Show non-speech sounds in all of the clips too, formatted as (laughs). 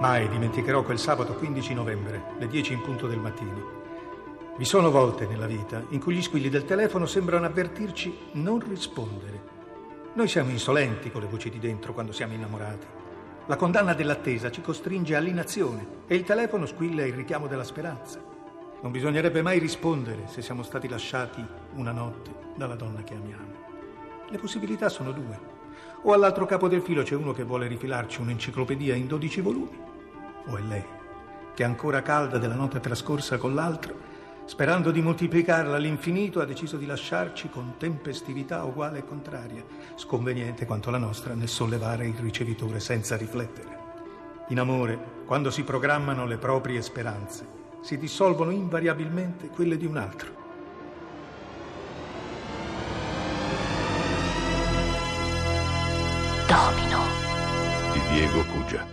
Mai dimenticherò quel sabato 15 novembre, le 10 in punto del mattino. Vi sono volte nella vita in cui gli squilli del telefono sembrano avvertirci non rispondere. Noi siamo insolenti con le voci di dentro quando siamo innamorati. La condanna dell'attesa ci costringe all'inazione e il telefono squilla il richiamo della speranza. Non bisognerebbe mai rispondere se siamo stati lasciati una notte dalla donna che amiamo. Le possibilità sono due. O all'altro capo del filo c'è uno che vuole rifilarci un'enciclopedia in 12 volumi, o è lei, che ancora calda della notte trascorsa con l'altro, sperando di moltiplicarla all'infinito, ha deciso di lasciarci con tempestività uguale e contraria, sconveniente quanto la nostra nel sollevare il ricevitore senza riflettere. In amore, quando si programmano le proprie speranze, si dissolvono invariabilmente quelle di un altro. Domino. Di Diego Cugia.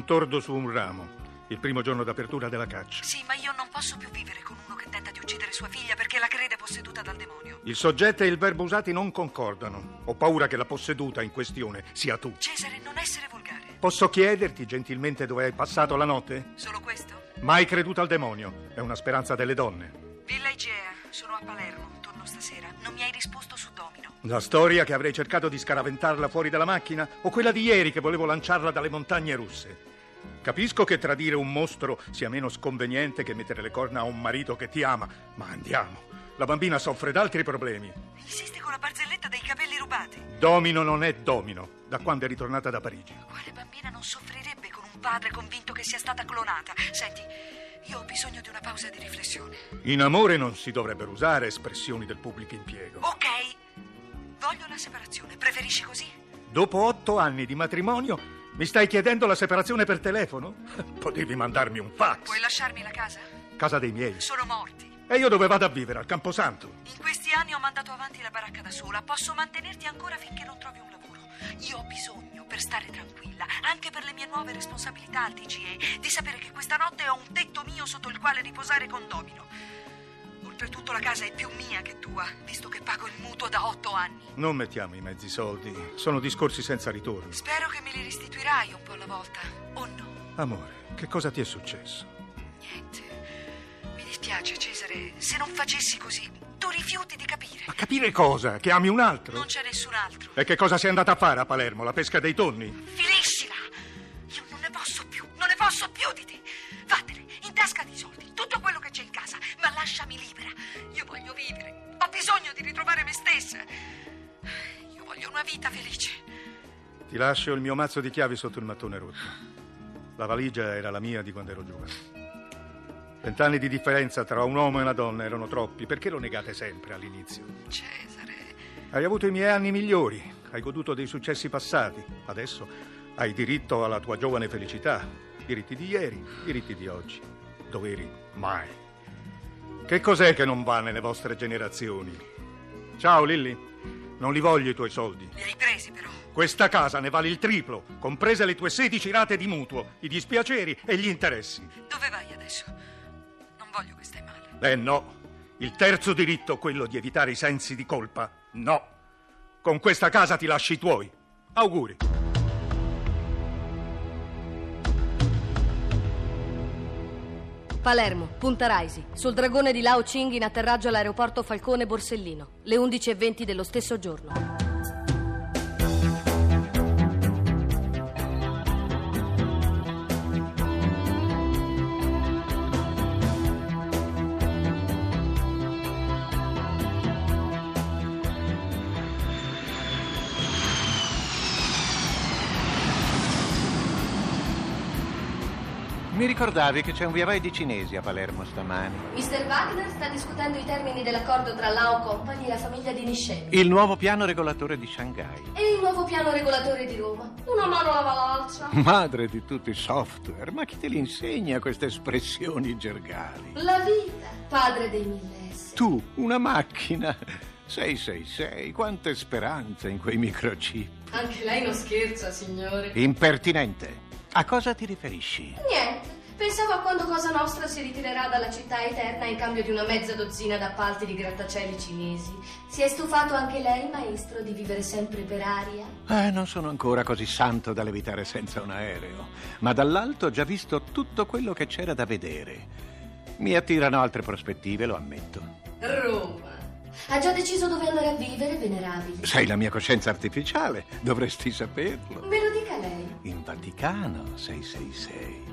Un tordo su un ramo. Il primo giorno d'apertura della caccia. Sì, ma io non posso più vivere con uno che tenta di uccidere sua figlia perché la crede posseduta dal demonio. Il soggetto e il verbo usati non concordano. Ho paura che la posseduta in questione sia tu. Cesare, non essere volgare. Posso chiederti gentilmente dove hai passato la notte? Solo questo? Mai creduto al demonio. È una speranza delle donne. Villa Igea, sono a Palermo, torno stasera. Non mi hai risposto su Domino. La storia che avrei cercato di scaraventarla fuori dalla macchina o quella di ieri che volevo lanciarla dalle montagne russe? Capisco che tradire un mostro sia meno sconveniente che mettere le corna a un marito che ti ama, ma andiamo. La bambina soffre d'altri problemi. Insiste con la barzelletta dei capelli rubati. Domino non è domino, da quando è ritornata da Parigi. Quale bambina non soffrirebbe con un padre convinto che sia stata clonata? Senti, io ho bisogno di una pausa di riflessione. In amore non si dovrebbero usare espressioni del pubblico impiego. Ok, voglio la separazione. Preferisci così? Dopo otto anni di matrimonio, mi stai chiedendo la separazione per telefono? (laughs) Potevi mandarmi un fax. Puoi lasciarmi la casa? Casa dei miei. Sono morti. E io dove vado a vivere? Al Camposanto. In questi anni ho mandato avanti la baracca da sola. Posso mantenerti ancora finché non trovi un lavoro. Io ho bisogno, per stare tranquilla, anche per le mie nuove responsabilità al TGE, di sapere che questa notte ho un tetto mio sotto il quale riposare con Domino. Oltretutto la casa è più mia che tua, visto che pago il mutuo da otto anni. Non mettiamo i mezzi soldi. Sono discorsi senza ritorno. Spero che me li restituirai un po' alla volta, o no? Amore, che cosa ti è successo? Niente. Mi dispiace, Cesare. Se non facessi così, tu rifiuti di capire. Ma capire cosa? Che ami un altro? Non c'è nessun altro. E che cosa sei andata a fare a Palermo? La pesca dei tonni? Finiscila! Ritrovare me stessa. Io voglio una vita felice. Ti lascio il mio mazzo di chiavi sotto il mattone rotto. La valigia era la mia di quando ero giovane. Vent'anni di differenza tra un uomo e una donna erano troppi. Perché lo negate sempre all'inizio? Cesare, Hai avuto i miei anni migliori, hai goduto dei successi passati. Adesso hai diritto alla tua giovane felicità. Diritti di ieri, diritti di oggi. Doveri mai. Che cos'è che non va nelle vostre generazioni? Ciao Lilly, non li voglio i tuoi soldi. li hai presi però. Questa casa ne vale il triplo, comprese le tue 16 rate di mutuo, i dispiaceri e gli interessi. Dove vai adesso? Non voglio che stai male. Eh no, il terzo diritto, quello di evitare i sensi di colpa, no. Con questa casa ti lasci i tuoi. Auguri. Palermo, Punta Raisi, sul dragone di Lao Ching in atterraggio all'aeroporto Falcone Borsellino, le 11.20 dello stesso giorno. Ricordavi che c'è un via vai di cinesi a Palermo stamani? Mr. Wagner sta discutendo i termini dell'accordo tra Lao Company e la famiglia di Nishen. Il nuovo piano regolatore di Shanghai. E il nuovo piano regolatore di Roma. Una mano lava l'altra. Madre di tutti i software, ma chi te li insegna queste espressioni gergali? La vita, padre dei mille essi. Tu, una macchina. 666, quante speranze in quei microchip. Anche lei non scherza, signore. Impertinente. A cosa ti riferisci? Niente. Pensavo a quando Cosa Nostra si ritirerà dalla città eterna in cambio di una mezza dozzina d'appalti di grattacieli cinesi. Si è stufato anche lei, maestro, di vivere sempre per aria? Eh, non sono ancora così santo da levitare senza un aereo, ma dall'alto ho già visto tutto quello che c'era da vedere. Mi attirano altre prospettive, lo ammetto. Roma. Ha già deciso dove andare a vivere, venerabile? Sei la mia coscienza artificiale, dovresti saperlo. Me lo dica lei. In Vaticano 666.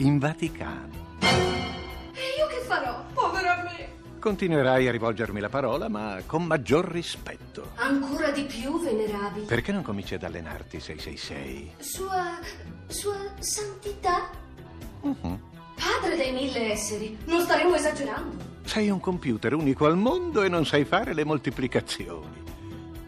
In Vaticano. E io che farò? Povera me. Continuerai a rivolgermi la parola, ma con maggior rispetto. Ancora di più, venerabile. Perché non cominci ad allenarti 666? Sua. sua santità? Mhm. Padre dei mille esseri, non staremo esagerando. Sei un computer unico al mondo e non sai fare le moltiplicazioni.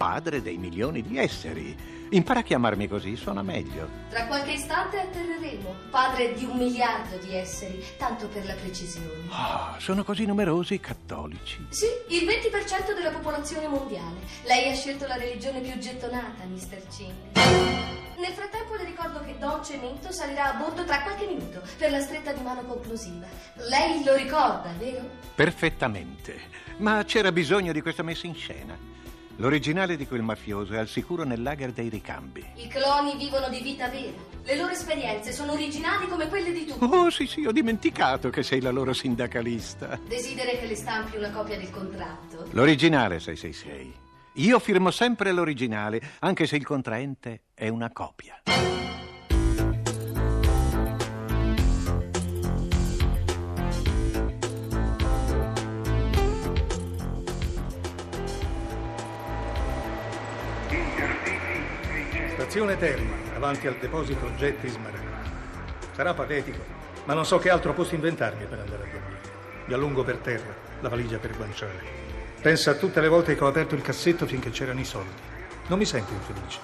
Padre dei milioni di esseri. Impara a chiamarmi così, suona meglio. Tra qualche istante atterreremo, padre di un miliardo di esseri, tanto per la precisione. Ah, sono così numerosi i cattolici. Sì, il 20% della popolazione mondiale. Lei ha scelto la religione più gettonata, Mr. Ching. Nel frattempo le ricordo che Don Cemento salirà a bordo tra qualche minuto per la stretta di mano conclusiva. Lei lo ricorda, vero? Perfettamente. Ma c'era bisogno di questa messa in scena. L'originale di quel mafioso è al sicuro nel lager dei ricambi. I cloni vivono di vita vera. Le loro esperienze sono originali come quelle di tutti. Oh, sì, sì, ho dimenticato che sei la loro sindacalista. Desidera che le stampi una copia del contratto? L'originale 666. Io firmo sempre l'originale, anche se il contraente è una copia. Stazione Terma, davanti al deposito oggetti smaragdi. Sarà patetico, ma non so che altro posso inventarmi per andare a dormire. Mi allungo per terra, la valigia per guanciale. Pensa a tutte le volte che ho aperto il cassetto finché c'erano i soldi. Non mi sento infelice,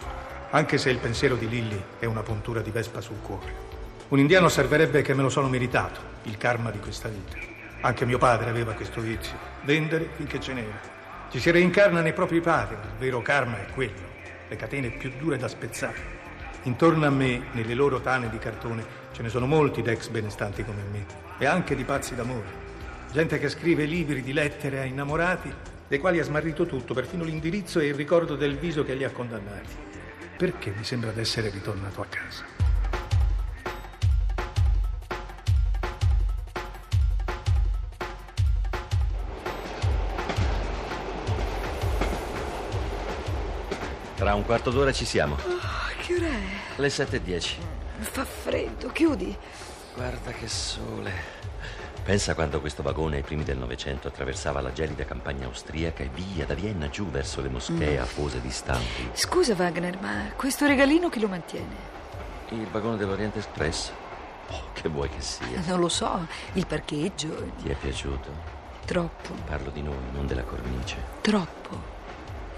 anche se il pensiero di Lilly è una puntura di vespa sul cuore. Un indiano serverebbe che me lo sono meritato, il karma di questa vita. Anche mio padre aveva questo vizio, vendere finché ce n'era. Ci si reincarna nei propri padri, il vero karma è quello, le catene più dure da spezzare. Intorno a me, nelle loro tane di cartone, ce ne sono molti d'ex benestanti come me, e anche di pazzi d'amore. Gente che scrive libri di lettere a innamorati, dei quali ha smarrito tutto, perfino l'indirizzo e il ricordo del viso che li ha condannati. Perché mi sembra d'essere ritornato a casa? Tra un quarto d'ora ci siamo. Che ora è? Le 7.10. Fa freddo, chiudi. Guarda che sole. Pensa quando questo vagone ai primi del Novecento attraversava la gelida campagna austriaca e via da Vienna giù verso le moschee afose di stampi. Scusa, Wagner, ma questo regalino chi lo mantiene? Il vagone dell'Oriente Express. Oh, che vuoi che sia? Non lo so, il parcheggio. Ti è piaciuto? Troppo, Parlo di noi, non della cornice. troppo.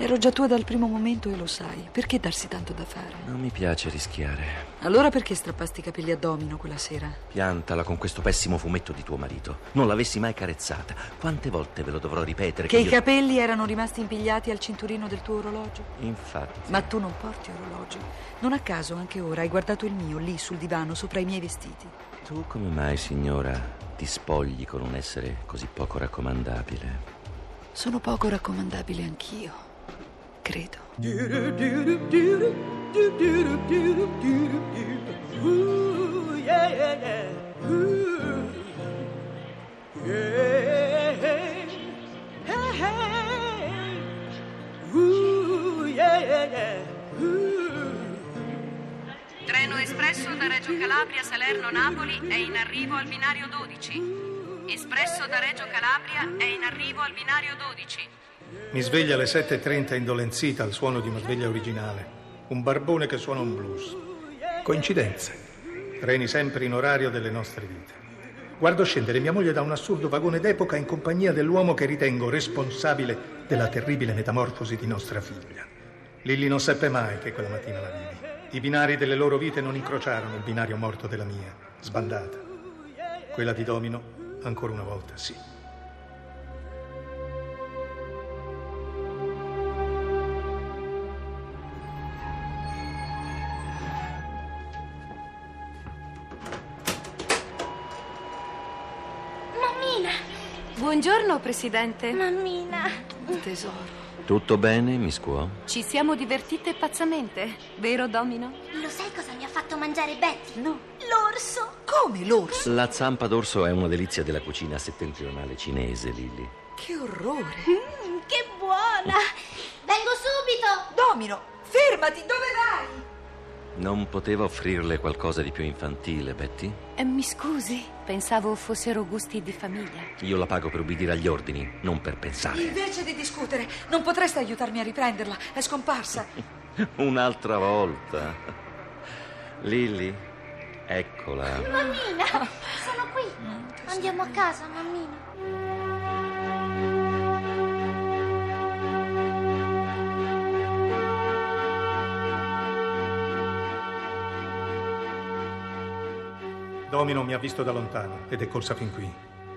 Ero già tua dal primo momento e lo sai. Perché darsi tanto da fare? Non mi piace rischiare. Allora perché strappasti i capelli a domino quella sera? Piantala con questo pessimo fumetto di tuo marito. Non l'avessi mai carezzata. Quante volte ve lo dovrò ripetere? Che i io- capelli erano rimasti impigliati al cinturino del tuo orologio? Infatti. Ma tu non porti orologi. Non a caso anche ora hai guardato il mio lì sul divano sopra i miei vestiti. Tu come mai, signora, ti spogli con un essere così poco raccomandabile? Sono poco raccomandabile anch'io. Credo. Treno espresso da Reggio Calabria Salerno Napoli è in arrivo al binario 12. Espresso da Reggio Calabria è in arrivo al binario 12. Mi sveglia alle 7.30 indolenzita al suono di una sveglia originale. Un barbone che suona un blues. Coincidenze. treni sempre in orario delle nostre vite. Guardo scendere mia moglie da un assurdo vagone d'epoca in compagnia dell'uomo che ritengo responsabile della terribile metamorfosi di nostra figlia. Lilli non seppe mai che quella mattina la vidi. I binari delle loro vite non incrociarono il binario morto della mia, sbandata. Quella di Domino, ancora una volta, sì. Buongiorno, Presidente. Mammina! Tesoro. Tutto bene, Miss Quo? Ci siamo divertite pazzamente, vero Domino? Lo sai cosa mi ha fatto mangiare Betty? No. L'orso! Come l'orso? La zampa d'orso è una delizia della cucina settentrionale cinese, Lilly. Che orrore! Mm, che buona! Vengo subito! Domino, fermati, dove vai? Non poteva offrirle qualcosa di più infantile, Betty? Eh, mi scusi, pensavo fossero gusti di famiglia. Io la pago per ubbidire agli ordini, non per pensare. Invece di discutere, non potreste aiutarmi a riprenderla? È scomparsa. (laughs) Un'altra volta. Lilly, eccola. Mammina! Sono qui! Andiamo a casa, mammina. Domino mi ha visto da lontano ed è corsa fin qui.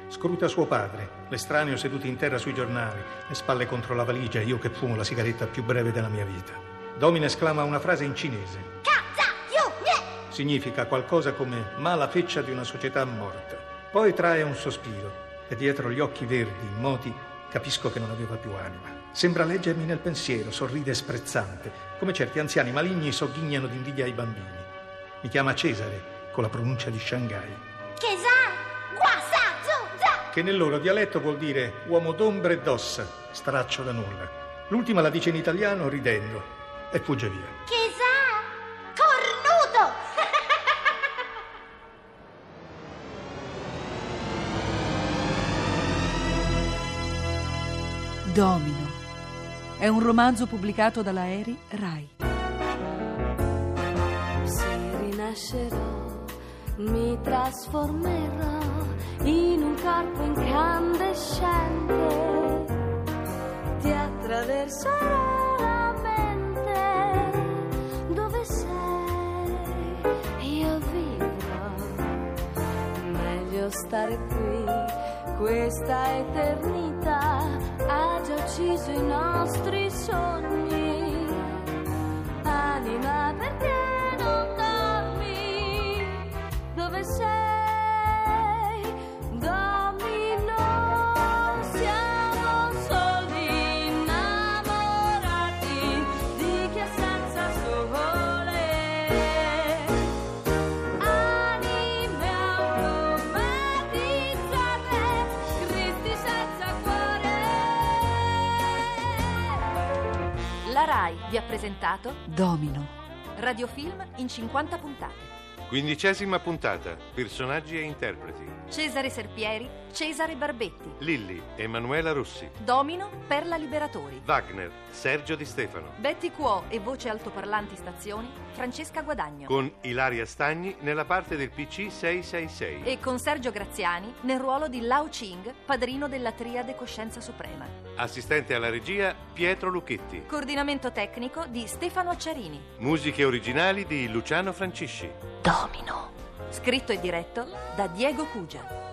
Scruta suo padre, l'estraneo seduto in terra sui giornali, le spalle contro la valigia e io che fumo la sigaretta più breve della mia vita. Domino esclama una frase in cinese. Significa qualcosa come mala feccia di una società morta. Poi trae un sospiro e dietro gli occhi verdi, immoti, capisco che non aveva più anima. Sembra leggermi nel pensiero, sorride sprezzante, come certi anziani maligni sogghignano d'invidia ai bambini. Mi chiama Cesare, con la pronuncia di Shanghai, che nel loro dialetto vuol dire uomo d'ombra e d'ossa, straccio da nulla. L'ultima la dice in italiano ridendo e fugge via. Chesan! Cornuto! (laughs) Domino. È un romanzo pubblicato dalla Eri Rai. Se rinascerò, mi trasformerò in un corpo incandescente. Ti attraverserò la mente. Dove sei? Io vivrò. Meglio stare qui. Questa eternità ha già ucciso i nostri sogni. Anima perché vi ha presentato Domino. Radiofilm in 50 puntate. Quindicesima puntata. Personaggi e interpreti. Cesare Serpieri, Cesare Barbetti. Lilli, Emanuela Russi. Domino, Perla Liberatori. Wagner, Sergio Di Stefano. Betty Quo e voce altoparlanti stazioni, Francesca Guadagno. Con Ilaria Stagni nella parte del PC 666. E con Sergio Graziani nel ruolo di Lao Ching, padrino della triade Coscienza Suprema. Assistente alla regia Pietro Lucchetti. Coordinamento tecnico di Stefano Acciarini. Musiche originali di Luciano Francisci. Domino. Scritto e diretto da Diego Cugia.